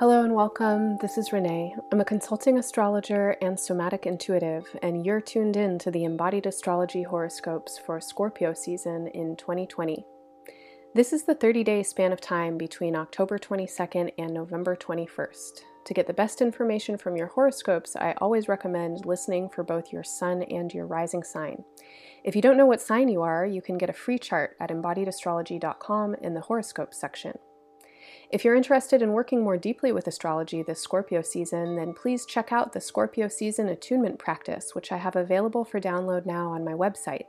Hello and welcome. This is Renee. I'm a consulting astrologer and somatic intuitive, and you're tuned in to the embodied astrology horoscopes for Scorpio season in 2020. This is the 30 day span of time between October 22nd and November 21st. To get the best information from your horoscopes, I always recommend listening for both your sun and your rising sign. If you don't know what sign you are, you can get a free chart at embodiedastrology.com in the horoscope section. If you're interested in working more deeply with astrology this Scorpio season, then please check out the Scorpio season attunement practice, which I have available for download now on my website.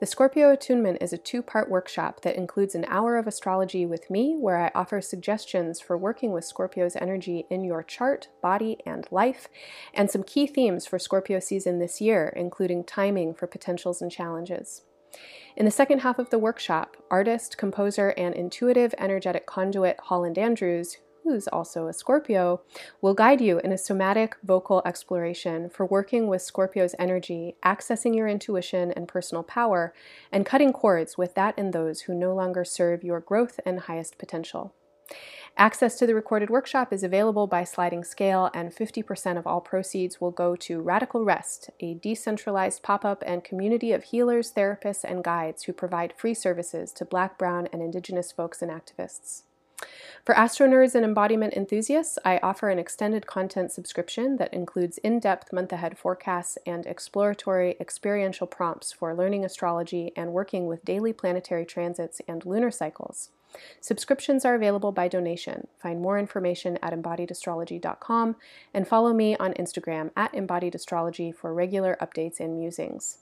The Scorpio Attunement is a two part workshop that includes an hour of astrology with me, where I offer suggestions for working with Scorpio's energy in your chart, body, and life, and some key themes for Scorpio season this year, including timing for potentials and challenges. In the second half of the workshop, artist, composer, and intuitive energetic conduit Holland Andrews, who's also a Scorpio, will guide you in a somatic vocal exploration for working with Scorpio's energy, accessing your intuition and personal power, and cutting cords with that and those who no longer serve your growth and highest potential. Access to the recorded workshop is available by sliding scale, and 50% of all proceeds will go to Radical Rest, a decentralized pop up and community of healers, therapists, and guides who provide free services to Black, Brown, and Indigenous folks and activists. For astronerds and embodiment enthusiasts, I offer an extended content subscription that includes in depth month ahead forecasts and exploratory experiential prompts for learning astrology and working with daily planetary transits and lunar cycles. Subscriptions are available by donation. Find more information at embodiedastrology.com and follow me on Instagram at embodiedastrology for regular updates and musings.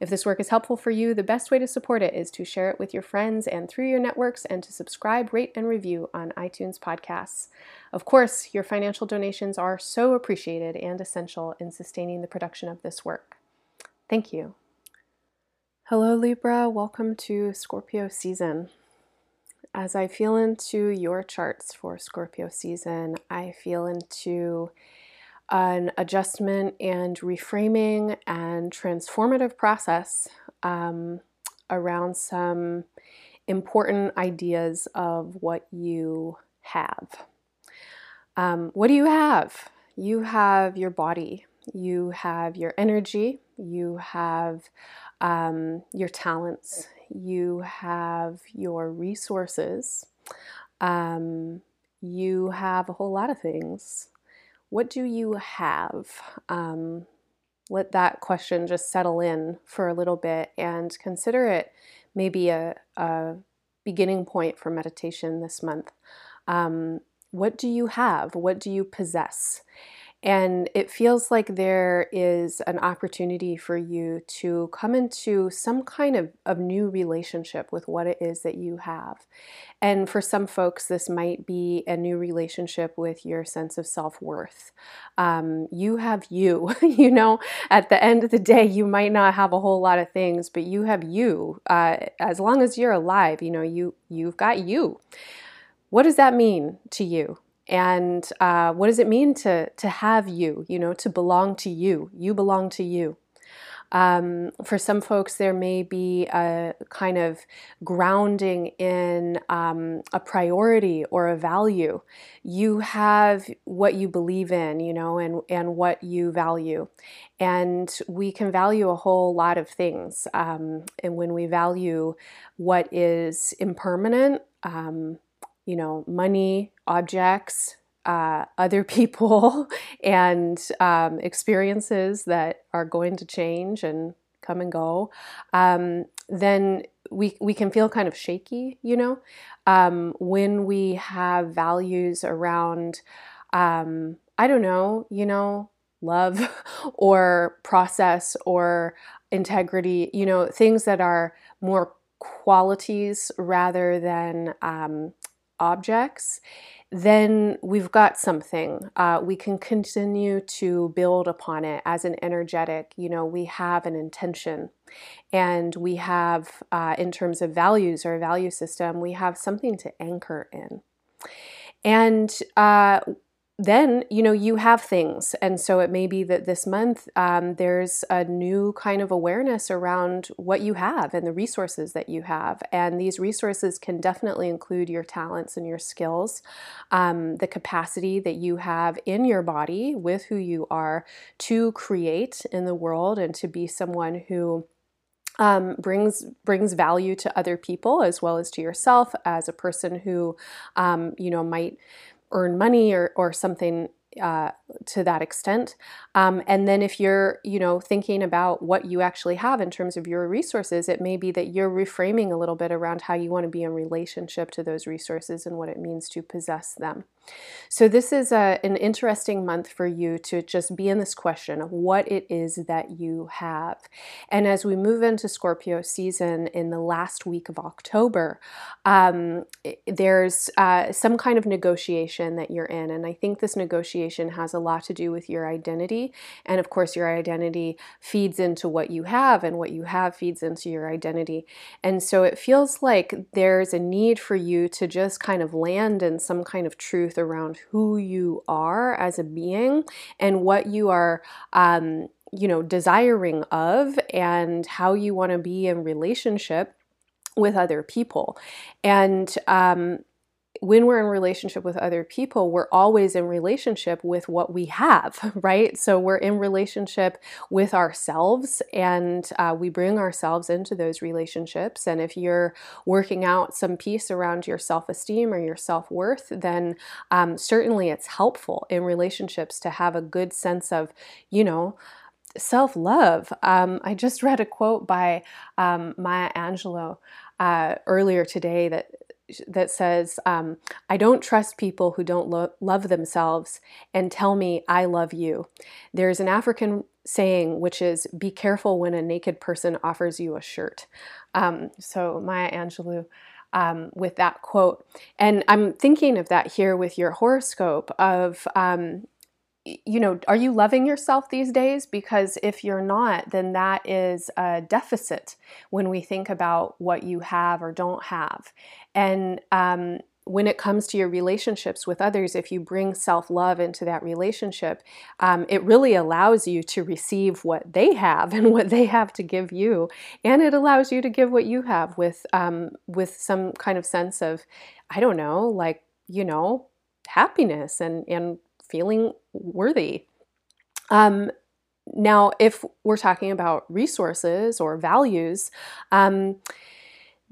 If this work is helpful for you, the best way to support it is to share it with your friends and through your networks and to subscribe, rate, and review on iTunes podcasts. Of course, your financial donations are so appreciated and essential in sustaining the production of this work. Thank you. Hello, Libra. Welcome to Scorpio season. As I feel into your charts for Scorpio season, I feel into an adjustment and reframing and transformative process um, around some important ideas of what you have. Um, what do you have? You have your body, you have your energy, you have um, your talents, you have your resources, um, you have a whole lot of things what do you have? Um, let that question just settle in for a little bit and consider it maybe a, a beginning point for meditation this month. Um, what do you have? What do you possess? And it feels like there is an opportunity for you to come into some kind of, of new relationship with what it is that you have. And for some folks, this might be a new relationship with your sense of self worth. Um, you have you. you know, at the end of the day, you might not have a whole lot of things, but you have you. Uh, as long as you're alive, you know, you, you've got you. What does that mean to you? And uh, what does it mean to to have you you know to belong to you? You belong to you. Um, for some folks there may be a kind of grounding in um, a priority or a value. You have what you believe in you know and and what you value. And we can value a whole lot of things um, and when we value what is impermanent um, you know, money, objects, uh, other people, and um, experiences that are going to change and come and go, um, then we, we can feel kind of shaky, you know, um, when we have values around, um, I don't know, you know, love or process or integrity, you know, things that are more qualities rather than um, objects, then we've got something. Uh, we can continue to build upon it as an energetic, you know, we have an intention. And we have, uh, in terms of values or a value system, we have something to anchor in. And uh, then you know you have things. And so it may be that this month um, there's a new kind of awareness around what you have and the resources that you have. And these resources can definitely include your talents and your skills um, the capacity that you have in your body with who you are to create in the world and to be someone who um, brings brings value to other people as well as to yourself as a person who um, you know might earn money or, or something uh, to that extent. Um, and then if you're, you know, thinking about what you actually have in terms of your resources, it may be that you're reframing a little bit around how you want to be in relationship to those resources and what it means to possess them. So, this is a, an interesting month for you to just be in this question of what it is that you have. And as we move into Scorpio season in the last week of October, um, there's uh, some kind of negotiation that you're in. And I think this negotiation has a lot to do with your identity. And of course, your identity feeds into what you have, and what you have feeds into your identity. And so, it feels like there's a need for you to just kind of land in some kind of truth around who you are as a being and what you are um, you know desiring of and how you want to be in relationship with other people and um, when we're in relationship with other people, we're always in relationship with what we have, right? So we're in relationship with ourselves and uh, we bring ourselves into those relationships. And if you're working out some piece around your self esteem or your self worth, then um, certainly it's helpful in relationships to have a good sense of, you know, self love. Um, I just read a quote by um, Maya Angelou. Uh, earlier today that that says, um, I don't trust people who don't lo- love themselves and tell me I love you. There's an African saying which is, Be careful when a naked person offers you a shirt. Um, so, Maya Angelou. Um, with that quote. And I'm thinking of that here with your horoscope of um, you know, are you loving yourself these days? Because if you're not, then that is a deficit when we think about what you have or don't have. And um, when it comes to your relationships with others, if you bring self love into that relationship, um, it really allows you to receive what they have and what they have to give you, and it allows you to give what you have with um, with some kind of sense of, I don't know, like you know, happiness and and feeling worthy. Um, now, if we're talking about resources or values, um,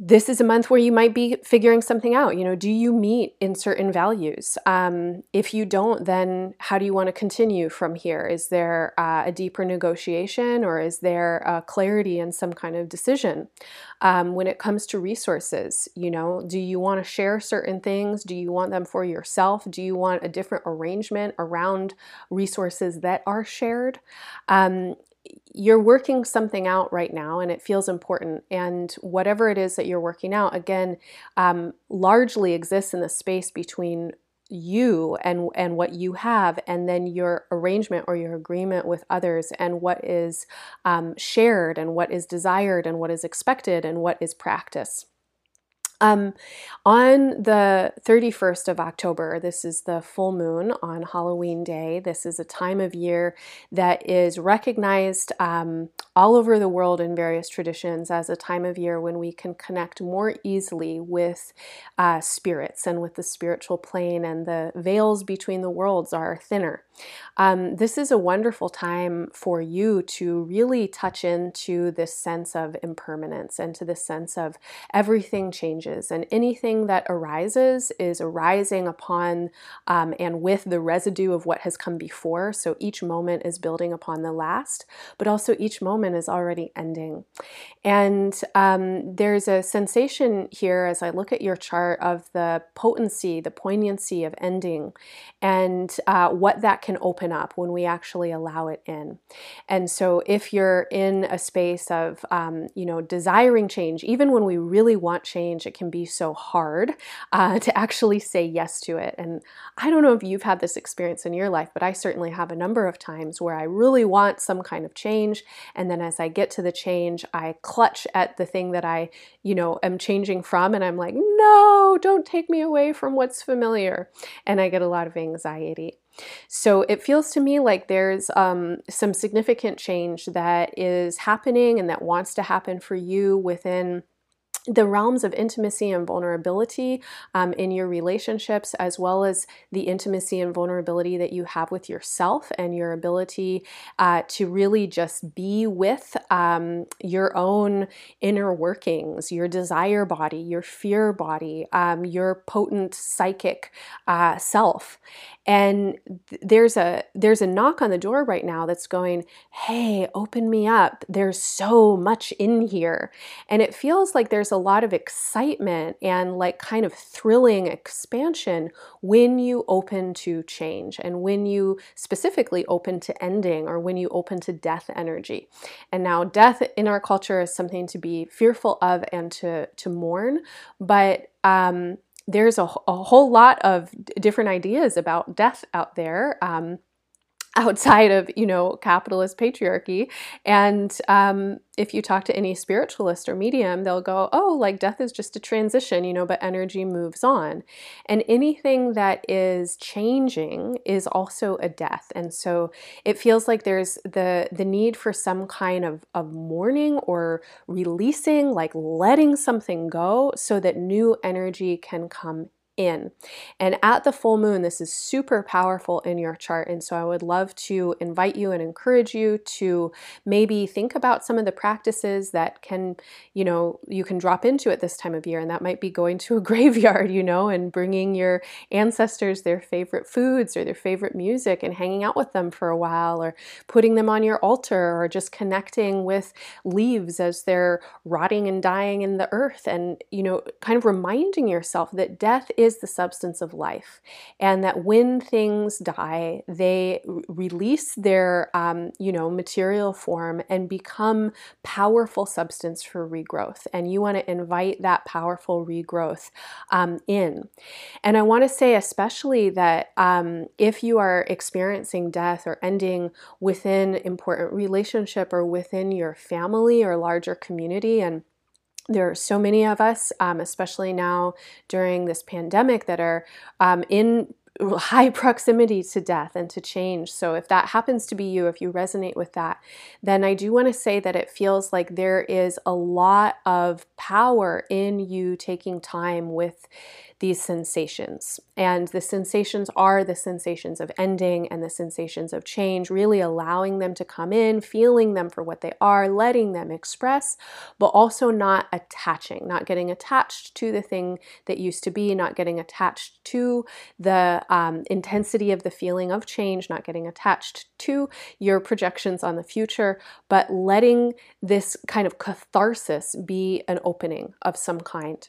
this is a month where you might be figuring something out. You know, do you meet in certain values? Um, if you don't, then how do you want to continue from here? Is there uh, a deeper negotiation or is there a clarity in some kind of decision? Um, when it comes to resources, you know, do you want to share certain things? Do you want them for yourself? Do you want a different arrangement around resources that are shared? Um, you're working something out right now and it feels important. And whatever it is that you're working out, again, um, largely exists in the space between you and and what you have and then your arrangement or your agreement with others and what is um, shared and what is desired and what is expected and what is practice um, on the 31st of October, this is the full moon on Halloween Day. This is a time of year that is recognized um, all over the world in various traditions as a time of year when we can connect more easily with uh, spirits and with the spiritual plane, and the veils between the worlds are thinner. Um, this is a wonderful time for you to really touch into this sense of impermanence and to the sense of everything changes changes, and anything that arises is arising upon um, and with the residue of what has come before. So each moment is building upon the last, but also each moment is already ending. And um, there's a sensation here as I look at your chart of the potency, the poignancy of ending, and uh, what that can open up when we actually allow it in. And so if you're in a space of, um, you know, desiring change, even when we really want change, it can be so hard uh, to actually say yes to it. And I don't know if you've had this experience in your life, but I certainly have a number of times where I really want some kind of change. And then as I get to the change, I clutch at the thing that I, you know, am changing from. And I'm like, no, don't take me away from what's familiar. And I get a lot of anxiety. So it feels to me like there's um, some significant change that is happening and that wants to happen for you within the realms of intimacy and vulnerability um, in your relationships, as well as the intimacy and vulnerability that you have with yourself and your ability uh, to really just be with um, your own inner workings, your desire body, your fear body, um, your potent psychic uh, self. And th- there's a there's a knock on the door right now that's going, "Hey, open me up. There's so much in here." And it feels like there's a lot of excitement and like kind of thrilling expansion when you open to change and when you specifically open to ending or when you open to death energy. And now death in our culture is something to be fearful of and to to mourn, but um there's a, a, whole lot of different ideas about death out there. Um, outside of you know capitalist patriarchy. And um, if you talk to any spiritualist or medium they'll go oh like death is just a transition you know but energy moves on. And anything that is changing is also a death. And so it feels like there's the the need for some kind of of mourning or releasing like letting something go so that new energy can come in. And at the full moon, this is super powerful in your chart. And so I would love to invite you and encourage you to maybe think about some of the practices that can, you know, you can drop into at this time of year. And that might be going to a graveyard, you know, and bringing your ancestors their favorite foods or their favorite music and hanging out with them for a while, or putting them on your altar, or just connecting with leaves as they're rotting and dying in the earth. And, you know, kind of reminding yourself that death is is the substance of life, and that when things die, they release their, um, you know, material form and become powerful substance for regrowth. And you want to invite that powerful regrowth um, in. And I want to say, especially that um, if you are experiencing death or ending within important relationship or within your family or larger community, and there are so many of us, um, especially now during this pandemic, that are um, in high proximity to death and to change. So, if that happens to be you, if you resonate with that, then I do want to say that it feels like there is a lot of power in you taking time with these sensations. And the sensations are the sensations of ending and the sensations of change, really allowing them to come in, feeling them for what they are, letting them express, but also not attaching, not getting attached to the thing that used to be, not getting attached to the um, intensity of the feeling of change, not getting attached to your projections on the future, but letting this kind of catharsis be an opening of some kind.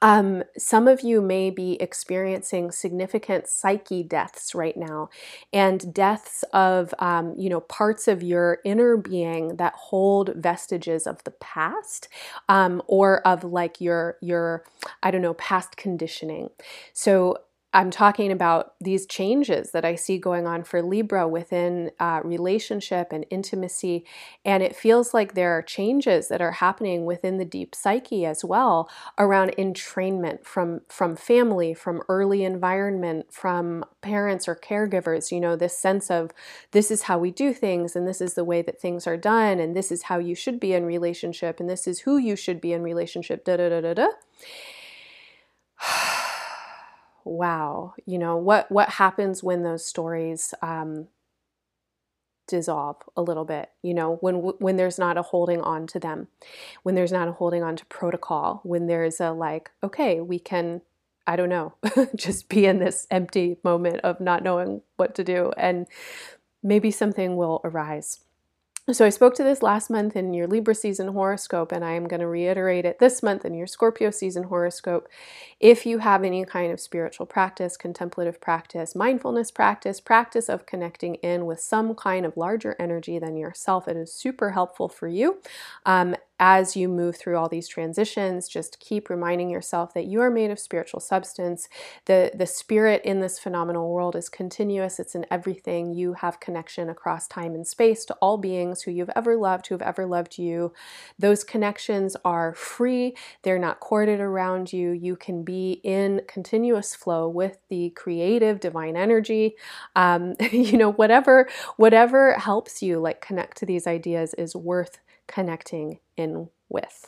Um, some of you may be experiencing significant psyche deaths right now, and deaths of um, you know parts of your inner being that hold vestiges of the past, um, or of like your your I don't know past conditioning. So I'm talking about these changes that I see going on for Libra within uh, relationship and intimacy. And it feels like there are changes that are happening within the deep psyche as well around entrainment from, from family, from early environment, from parents or caregivers. You know, this sense of this is how we do things, and this is the way that things are done, and this is how you should be in relationship, and this is who you should be in relationship, da da da da da wow, you know, what what happens when those stories um, dissolve a little bit? You know when when there's not a holding on to them when there's not a holding on to protocol when there's a like okay we can i don't know just be in this empty moment of not knowing what to do and maybe something will arise so, I spoke to this last month in your Libra season horoscope, and I am going to reiterate it this month in your Scorpio season horoscope. If you have any kind of spiritual practice, contemplative practice, mindfulness practice, practice of connecting in with some kind of larger energy than yourself, it is super helpful for you. Um, as you move through all these transitions, just keep reminding yourself that you are made of spiritual substance. The, the spirit in this phenomenal world is continuous, it's in everything. You have connection across time and space to all beings who you've ever loved, who have ever loved you. Those connections are free, they're not corded around you. You can be in continuous flow with the creative divine energy. Um, you know, whatever, whatever helps you like connect to these ideas is worth connecting in with.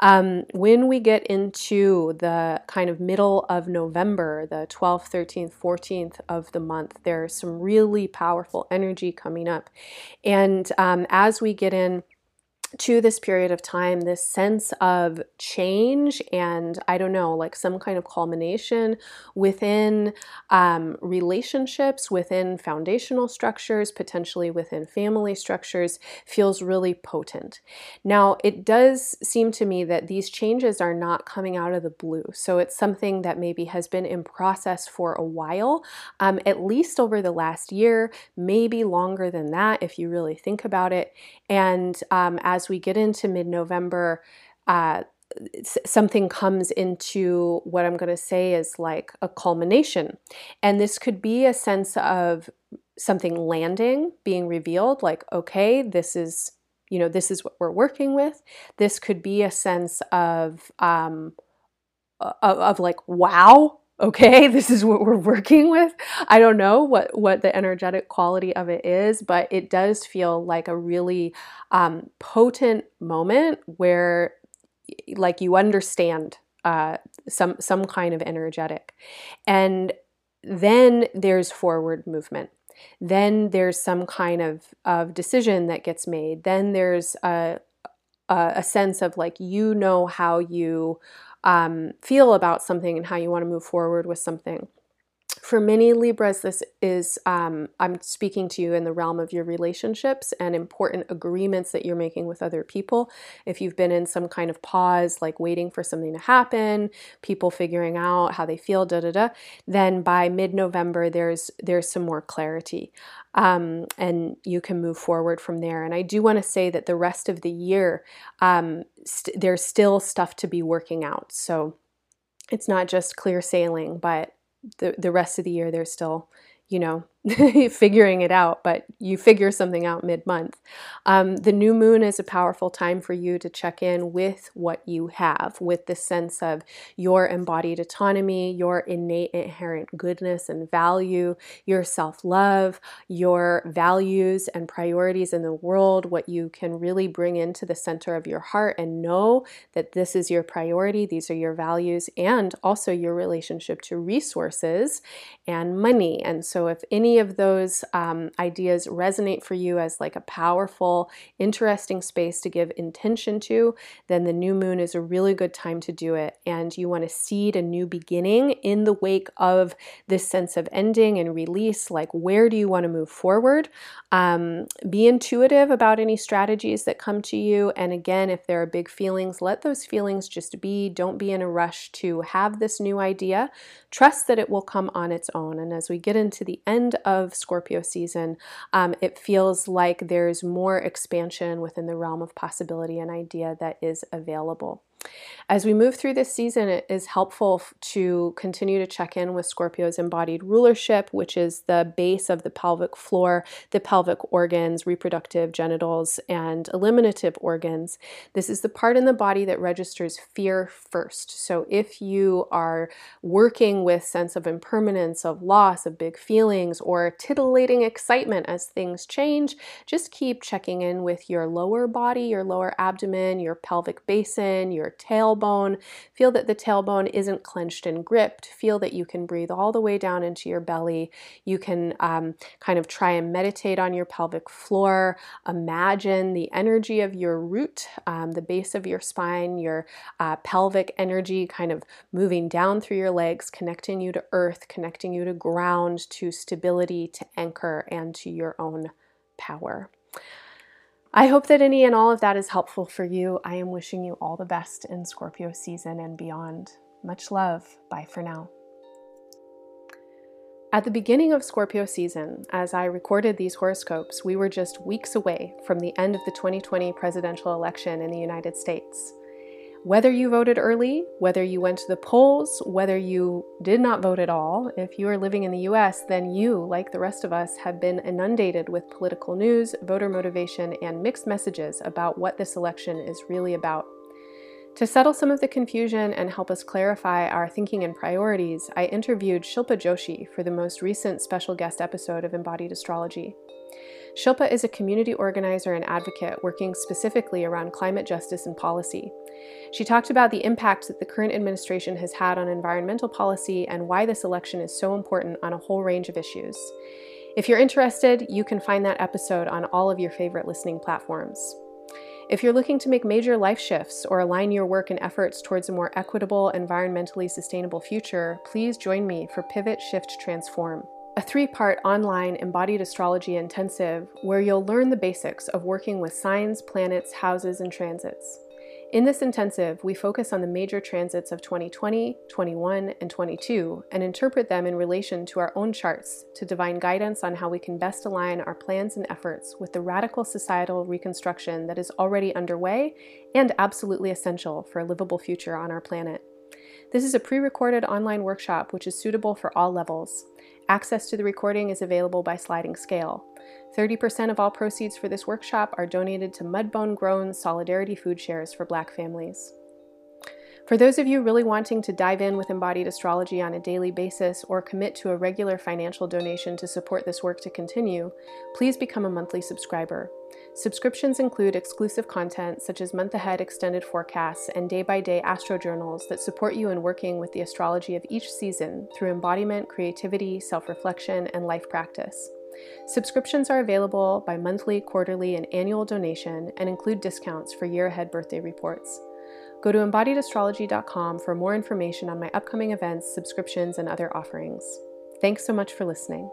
Um, when we get into the kind of middle of November, the 12th, 13th, 14th of the month, there's some really powerful energy coming up. And um, as we get in, to this period of time, this sense of change and I don't know, like some kind of culmination within um, relationships, within foundational structures, potentially within family structures, feels really potent. Now, it does seem to me that these changes are not coming out of the blue. So it's something that maybe has been in process for a while, um, at least over the last year, maybe longer than that if you really think about it. And um, as we get into mid November, uh, something comes into what I'm going to say is like a culmination. And this could be a sense of something landing, being revealed, like, okay, this is, you know, this is what we're working with. This could be a sense of, um, of, of like, wow, okay this is what we're working with. I don't know what what the energetic quality of it is but it does feel like a really um, potent moment where like you understand uh, some some kind of energetic. And then there's forward movement. Then there's some kind of, of decision that gets made. Then there's a, a, a sense of like you know how you um, feel about something and how you want to move forward with something. For many Libras, this is, um, I'm speaking to you in the realm of your relationships and important agreements that you're making with other people. If you've been in some kind of pause, like waiting for something to happen, people figuring out how they feel, da da da, then by mid November, there's, there's some more clarity. Um, and you can move forward from there. And I do want to say that the rest of the year, um, st- there's still stuff to be working out. So it's not just clear sailing, but the the rest of the year they're still you know figuring it out, but you figure something out mid month. Um, the new moon is a powerful time for you to check in with what you have, with the sense of your embodied autonomy, your innate inherent goodness and value, your self love, your values and priorities in the world, what you can really bring into the center of your heart and know that this is your priority, these are your values, and also your relationship to resources and money. And so, if any of those um, ideas resonate for you as like a powerful, interesting space to give intention to, then the new moon is a really good time to do it. And you want to seed a new beginning in the wake of this sense of ending and release. Like, where do you want to move forward? Um, be intuitive about any strategies that come to you. And again, if there are big feelings, let those feelings just be. Don't be in a rush to have this new idea. Trust that it will come on its own. And as we get into the end of Scorpio season, um, it feels like there's more expansion within the realm of possibility and idea that is available. As we move through this season, it is helpful to continue to check in with Scorpio's embodied rulership, which is the base of the pelvic floor, the pelvic organs, reproductive, genitals, and eliminative organs. This is the part in the body that registers fear first. So if you are working with sense of impermanence, of loss, of big feelings, or titillating excitement as things change, just keep checking in with your lower body, your lower abdomen, your pelvic basin, your tailbone. Feel that the tailbone isn't clenched and gripped. Feel that you can breathe all the way down into your belly. You can um, kind of try and meditate on your pelvic floor. Imagine the energy of your root, um, the base of your spine, your uh, pelvic energy kind of moving down through your legs, connecting you to earth, connecting you to ground, to stability, to anchor, and to your own power. I hope that any and all of that is helpful for you. I am wishing you all the best in Scorpio season and beyond. Much love. Bye for now. At the beginning of Scorpio season, as I recorded these horoscopes, we were just weeks away from the end of the 2020 presidential election in the United States. Whether you voted early, whether you went to the polls, whether you did not vote at all, if you are living in the US, then you, like the rest of us, have been inundated with political news, voter motivation, and mixed messages about what this election is really about. To settle some of the confusion and help us clarify our thinking and priorities, I interviewed Shilpa Joshi for the most recent special guest episode of Embodied Astrology. Shilpa is a community organizer and advocate working specifically around climate justice and policy. She talked about the impact that the current administration has had on environmental policy and why this election is so important on a whole range of issues. If you're interested, you can find that episode on all of your favorite listening platforms. If you're looking to make major life shifts or align your work and efforts towards a more equitable, environmentally sustainable future, please join me for Pivot Shift Transform, a three part online embodied astrology intensive where you'll learn the basics of working with signs, planets, houses, and transits. In this intensive, we focus on the major transits of 2020, 21, and 22 and interpret them in relation to our own charts to divine guidance on how we can best align our plans and efforts with the radical societal reconstruction that is already underway and absolutely essential for a livable future on our planet. This is a pre recorded online workshop which is suitable for all levels. Access to the recording is available by sliding scale. 30% of all proceeds for this workshop are donated to Mudbone Grown Solidarity Food Shares for Black families. For those of you really wanting to dive in with embodied astrology on a daily basis or commit to a regular financial donation to support this work to continue, please become a monthly subscriber. Subscriptions include exclusive content such as month ahead extended forecasts and day by day astro journals that support you in working with the astrology of each season through embodiment, creativity, self reflection, and life practice. Subscriptions are available by monthly, quarterly, and annual donation and include discounts for year ahead birthday reports. Go to embodiedastrology.com for more information on my upcoming events, subscriptions, and other offerings. Thanks so much for listening.